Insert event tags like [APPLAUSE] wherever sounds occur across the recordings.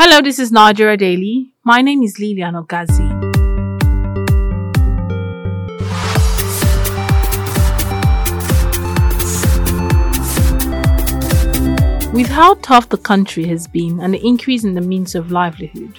Hello, this is Nigeria Daily. My name is Lilian Ogazi. With how tough the country has been and the increase in the means of livelihood,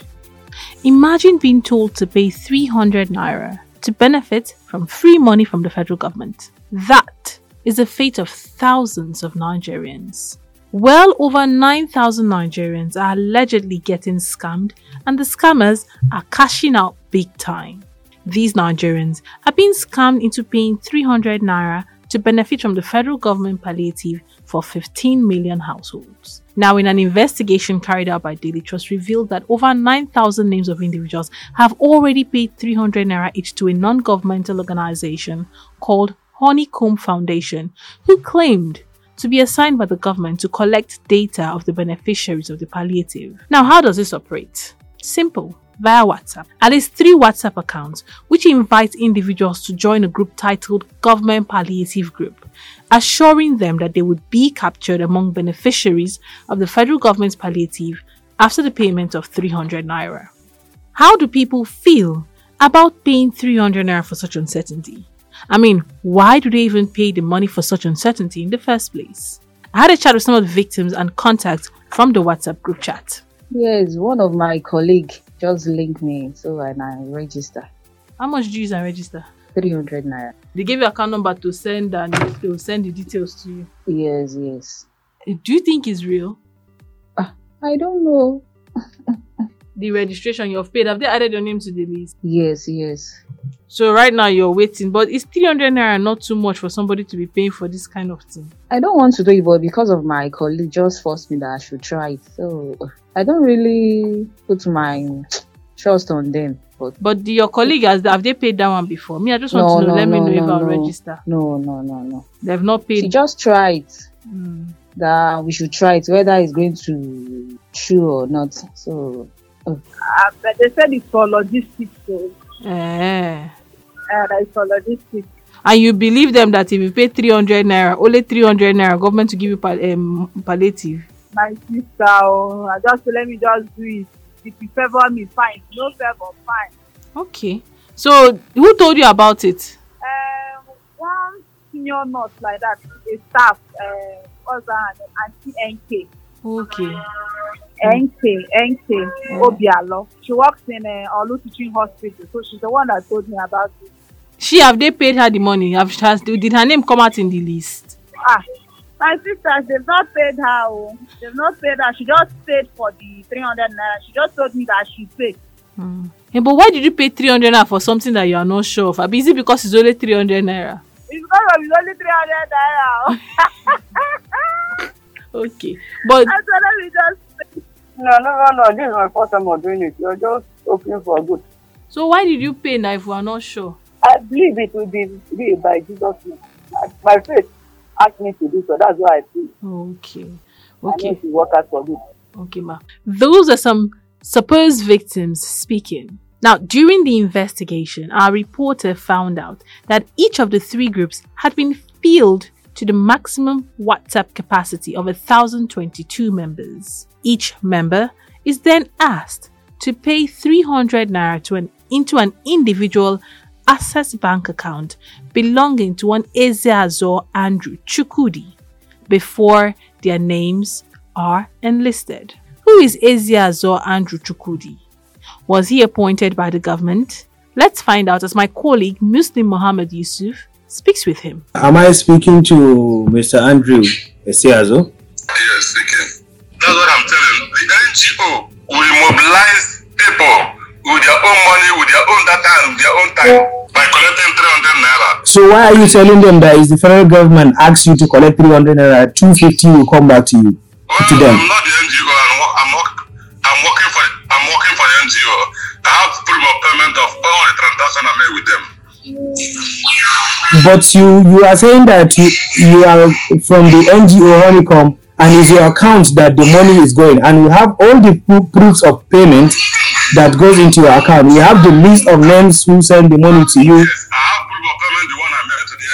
imagine being told to pay 300 naira to benefit from free money from the federal government. That is the fate of thousands of Nigerians. Well over 9,000 Nigerians are allegedly getting scammed, and the scammers are cashing out big time. These Nigerians are being scammed into paying 300 naira to benefit from the federal government palliative for 15 million households. Now, in an investigation carried out by Daily Trust, revealed that over 9,000 names of individuals have already paid 300 naira each to a non governmental organization called Honeycomb Foundation, who claimed to be assigned by the government to collect data of the beneficiaries of the palliative. Now, how does this operate? Simple via WhatsApp. At least three WhatsApp accounts, which invite individuals to join a group titled Government Palliative Group, assuring them that they would be captured among beneficiaries of the federal government's palliative after the payment of 300 naira. How do people feel about paying 300 naira for such uncertainty? I mean, why do they even pay the money for such uncertainty in the first place? I had a chat with some of the victims and contacts from the WhatsApp group chat. Yes, one of my colleague just linked me, so and I register. How much do you use and register? 300 naira. They gave you account number to send and they will send the details to you. Yes, yes. Do you think it's real? Ah, I don't know. [LAUGHS] The registration you've paid, have they added your name to the list? Yes, yes. So right now you're waiting, but is 300 naira not too much for somebody to be paying for this kind of thing? I don't want to do it, but because of my colleague just forced me that I should try it. So I don't really put my trust on them. But But the, your colleague has have they paid that one before? Me, I just want no, to know. no, Let me no, know if no, I'll no. register. No, no, no, no. They've not paid. She paid. just tried Hmm. that we should try it, whether it's going to true or not. So Uh, but they said it's for logistics, so Eh. Uh, it's for logistics. And you believe them that if you pay 300 naira, only 300 naira, government to give you pal- um, palliative. My sister, oh, I just let me just do it. If you favor me, fine. No favor, fine. Okay. So who told you about it? Um, one senior nurse like that, a staff, uh, what's that? Auntie NK. Okay. NK, NK, Obialo. She works in uh, Olu Teaching Hospital, so she's the one that told me about it. She have they paid her the money? Have has, did her name come out in the list? Ah, my sisters, they've not paid her. Oh. They've not paid her. She just paid for the 300 naira. She just told me that she paid. Hmm. Eh, but why did you pay 300 naira for something that you are not sure of? Abi, Is it because it's only 300 naira? It's because of it's only 300 naira. oh. [LAUGHS] Okay. But I said, let me just. No, no, no, no. This is my first time of doing it. You're just hoping for good. so why did you pay now if we are not sure? I believe it will be, be by Jesus' My faith asked me to do so. That's why I feel. Okay. I Okay. it will work out for good. Okay, ma. Those are some supposed victims speaking. Now, during the investigation, our reporter found out that each of the three groups had been filled to the maximum WhatsApp capacity of 1,022 members. Each member is then asked to pay 300 naira to an, into an individual access bank account belonging to one Ezeazor Andrew Chukwudi before their names are enlisted. Who is Ezeazor Andrew Chukwudi? Was he appointed by the government? Let's find out as my colleague Muslim Muhammad Yusuf speaks with him. Am I speaking to Mr. Andrew Esiazo? Yes, speaking. That's what I'm telling. you. The NGO will mobilize people with their own money, with their own data, and with their own time by collecting 300 naira. So why are you telling them that is the federal government asks you to collect 300 naira, 250 will come back to you, oh, Well, to them? I'm not the NGO. I'm, work, I'm working for I'm working for the NGO. I have proof of payment of all the transactions I made with them. But you you are saying that you, you are from the NGO Honeycomb and it's your account that the money is going and we have all the proofs of payment that goes into your account. We have the list of names who send the money to you. Yes, I have proof of payment. The one I made to the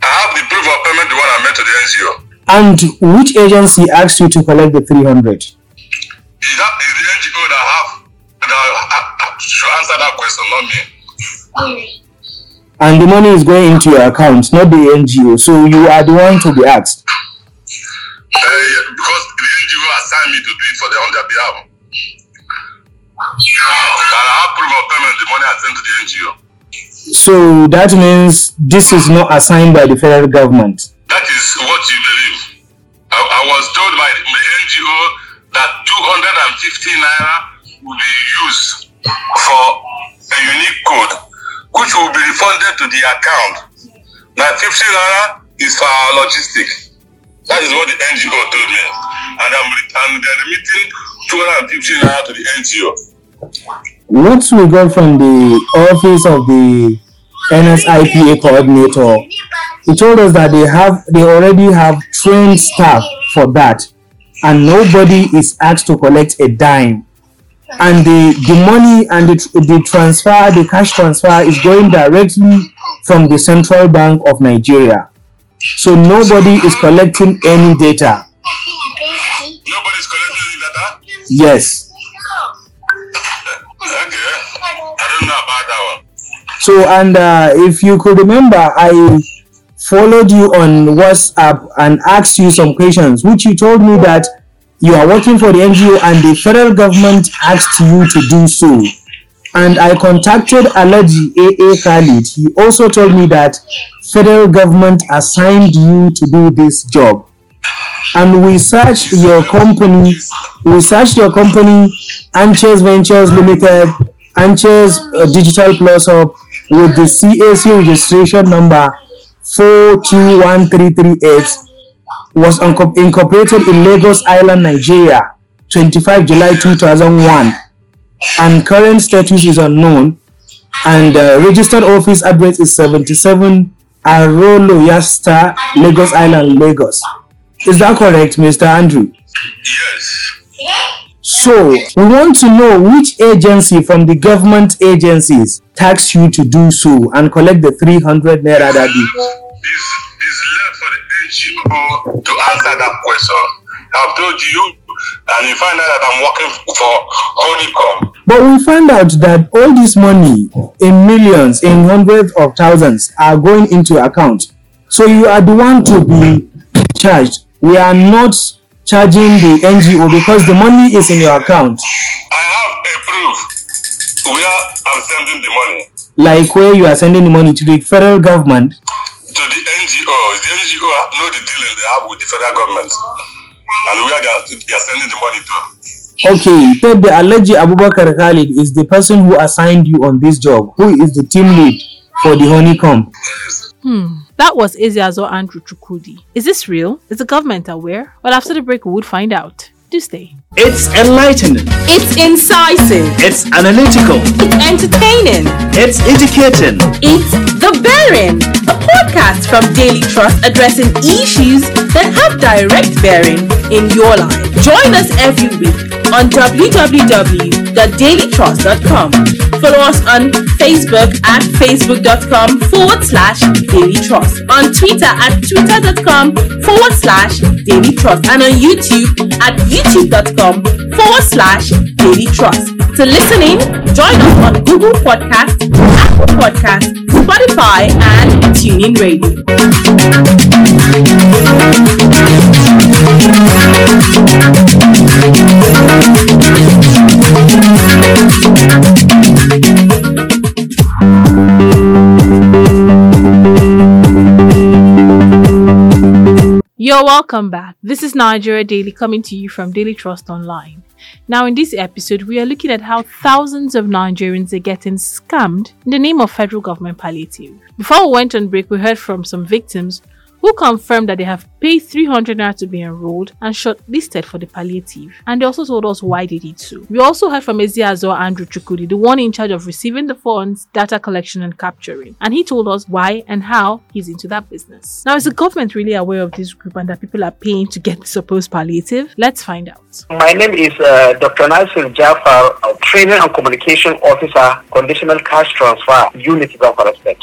I have the proof of payment. The one I made to the NGO. And which agency asked you to collect the 300? Is that is the NGO that have that uh, should answer that question, not me. And the money is going into your account, not the NGO. So you are the one to be asked. Uh, yeah, because the NGO assigned me to do it for them on their behalf. And I proof of payment, the money I sent to the NGO. So that means this is not assigned by the federal government. That is what you believe. I, I was told by the NGO that 250 naira will be used for a unique code, which will be refunded to the account. Now, 50 naira is for our logistics. That is what the NGO told me. And, I'm, and they're remitting 250 naira to the NGO. What we got from the office of the NSIPA coordinator, he told us that they have they already have trained staff for that, and nobody is asked to collect a dime. And the, the money and the, the transfer, the cash transfer is going directly from the Central Bank of Nigeria. So nobody is collecting any data. Nobody's collecting the data? Yes. Okay. I don't know about that one. So, and uh, if you could remember, I followed you on WhatsApp and asked you some questions, which you told me that you are working for the NGO and the federal government asked you to do so. And I contacted Alhaji AA Khalid. He also told me that federal government assigned you to do this job. And we searched your company, we searched your company, Anches Ventures Limited, Anches uh, Digital Plus Up, with the CAC registration number 421338 was incorporated in Lagos Island, Nigeria, 25 July 2001, and current status is unknown. And uh, registered office address is 77 Arolo Yasta, Lagos Island, Lagos. Is that correct, Mr. Andrew? Yes. So, we want to know which agency from the government agencies tax you to do so and collect the 300 naira that It's, it's left for the NGO to answer that question. I've told you, and you find out that I'm working for Honeycomb. But we find out that all this money in millions, in hundreds of thousands, are going into your account. So you are the one to be charged. We are not charging the NGO because the money is in your account. I have a proof where I'm sending the money Like where you are sending the money to the federal government. to the NGO. The NGO know the dealing they have with the federal government and where they are, they are sending the money to. Okay, Ted the Alhaji Abubakar Khalid is the person who assigned you on this job, who is the team lead for the honeycomb. Hmm. That was Eziazo Andrew Chukwudi. Is this real? Is the government aware? Well, after the break, we would find out. Do stay. It's enlightening. It's incisive. It's analytical. It's entertaining. It's educating. It's The Bearing, a podcast from Daily Trust addressing issues that have direct bearing in your life. Join us every week on www.dailytrust.com. Follow us on Facebook at facebook.com forward slash Daily Trust, on Twitter at twitter.com forward slash Daily Trust, and on YouTube at youtube.com forward slash Daily Trust. To listen in, join us on Google Podcast, Apple Podcast, Spotify, and TuneIn Radio. You're welcome back. This is Nigeria Daily coming to you from Daily Trust Online. Now, in this episode, we are looking at how thousands of Nigerians are getting scammed in the name of federal government palliative. Before we went on break, we heard from some victims who confirmed that they have paid 300 naira to be enrolled and shortlisted for the palliative. And they also told us why they did so. We also heard from Eziazo Andrew Chukwudi, the one in charge of receiving the funds, data collection, and capturing. And he told us why and how he's into that business. Now, is the government really aware of this group and that people are paying to get the supposed palliative? Let's find out. My name is uh, Dr. Nasir Jafar, Training and Communication Officer, Conditional Cash Transfer, Unit, Unity of Respect.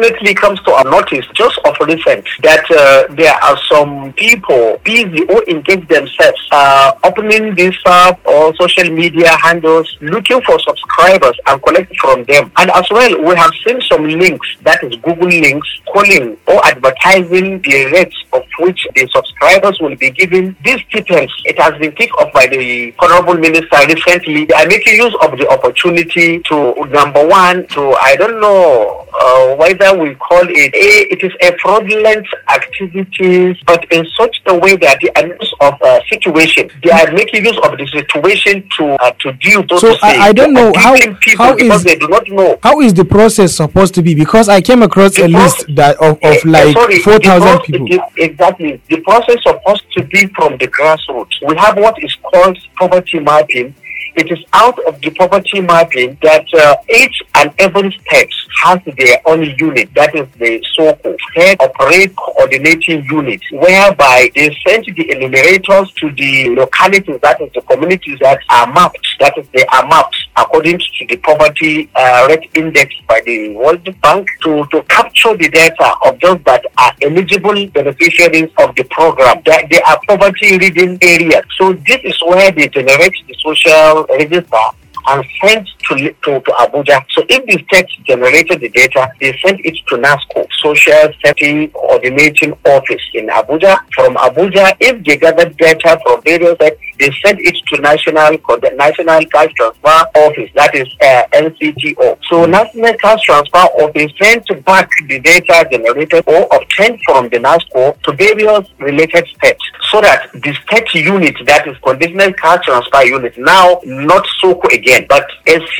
Unfortunately comes to our notice just of recent that uh, there are some people busy who engage themselves uh, opening this up or social media handles looking for subscribers and collect from them. And as well, we have seen some links, that is Google links, calling or advertising the rates of which the subscribers will be given. These details, it has been picked up by the Honorable Minister recently. They are making use of the opportunity to, number one, to, I don't know, uh, whether we call it a, it is a fraudulent activities, but in such a way that the abuse of uh, situation, they are making use of the situation to uh, to deal. So, So to I, I don't know how how because they do not know. how is the process supposed to be? Because I came across a The list that of, Eh, of eh, like sorry, four the thousand people. the- exactly. The process supposed to be from the grassroots. We have what is called poverty mapping. It is out of the poverty mapping that uh, each and every state has their own unit. That is the so-called state operate coordinating unit, whereby they send the enumerators to the localities, that is the communities that are mapped. That is, they are mapped according to the poverty uh, rate index by the World Bank to, to capture the data of those that are eligible beneficiaries of the program. That they are poverty reading areas. So this is where they generate the social register and sent to, to, to Abuja. So if the state generated the data, they sent it to NASSCO, Social Safety Coordinating Office in Abuja. From Abuja, if they gathered data from various states, they sent it to National National Cash Transfer Office, that is uh, NCTO. So National Cash Transfer Office sent back the data generated or obtained from the NASSCO to various related states so that the state unit, that is Conditional Cash Transfer Unit, now not SOCU again, but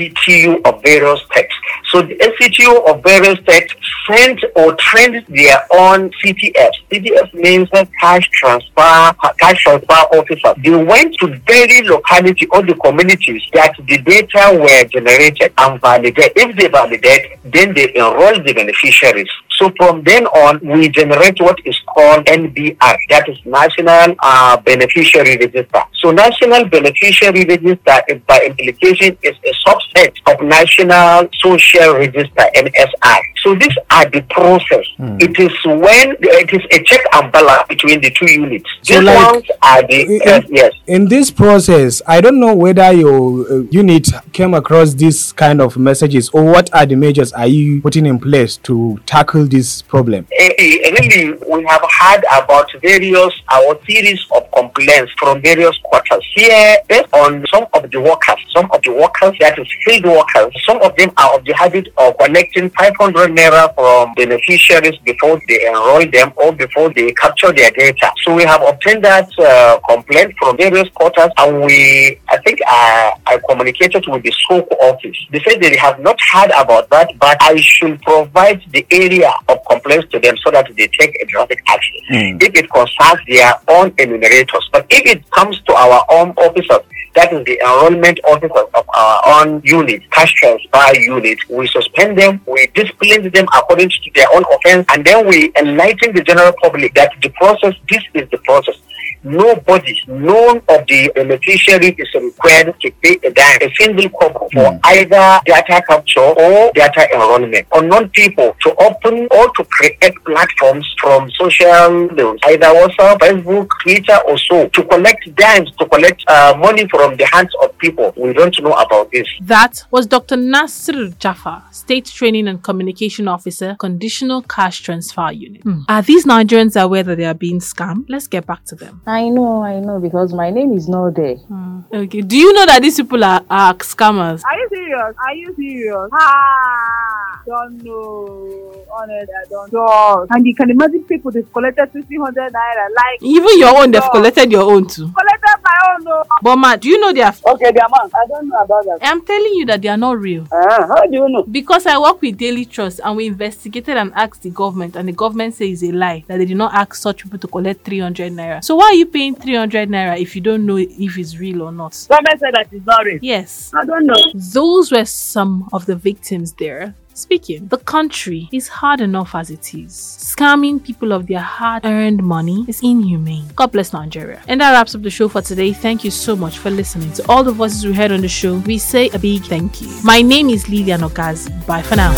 SCTU of various states. So the SCTU of various states sent or trained their own CTF. CTF means cash transfer, cash transfer officers. They went to very locality or the communities that the data were generated and validated. If they validate, then they enroll the beneficiaries. So from then on, we generate what is called NBR, that is National uh, Beneficiary Register. So National Beneficiary Register, is by implication, is a subset of National Social Register (NSI). So these are the process. It is when it is a check and balance between the two units. So These like- ones are the in- yes, yes. in this process, I don't know whether your uh, unit came across this kind of messages or what are the measures are you putting in place to tackle this problem? Eh, eh, really, we have had about various our series of complaints from various quarters here based on some of the workers, some of the workers that is field workers. Some of them are of the habit of collecting 500 naira from beneficiaries before they enroll them or before they capture their data. So we have obtained that uh, complaint from various quarters, and we, I think, I, I communicated with the SOCU office. They said they have not heard about that, but I should provide the area of complaints to them so that they take a drastic action if it concerns their own enumerators. But if it comes to our own officers, that is the enrollment officers of our own unit, cash transfer unit, we suspend them, we discipline them according to their own offense, and then we enlighten the general public that the process, this is the process. Nobody, none of the beneficiaries is required to pay a dime, a single kobo for either data capture or data enrollment. Unknown people to open or to create platforms from social news, either WhatsApp, Facebook, Twitter, or so, to collect dimes, to collect uh, money from the hands of people. We don't know about this. That was Dr. Nasir Jaffa, State Training and Communication Officer, Conditional Cash Transfer Unit. Hmm. Are these Nigerians aware that they are being scammed? Let's get back to them. I know, I know, because my name is not there. Okay. Do you know that these people are, are scammers? Are you serious? Are you serious? Ah, don't know. Honestly, I don't know. And you can imagine people they've collected 1500 naira, like Even your own, they've collected your own too. collected my own. No. But ma, do you know they are? Okay, the amount. I don't know about that. I'm telling you that they are not real. Uh, how do you know? Because I work with Daily Trust and we investigated and asked the government, and the government says it's a lie that they did not ask such people to collect 300 naira. So why are you paying 300 naira if you don't know if it's real or not? Government said that it's not real. Yes. I don't know. Those were some of the victims there speaking. The country is hard enough as it is. Scamming people of their hard earned money is inhumane. God bless Nigeria. And that wraps up the show for today. Thank you so much for listening. To all the voices we heard on the show, we say a big thank you. My name is Lilian Okazi. Bye for now.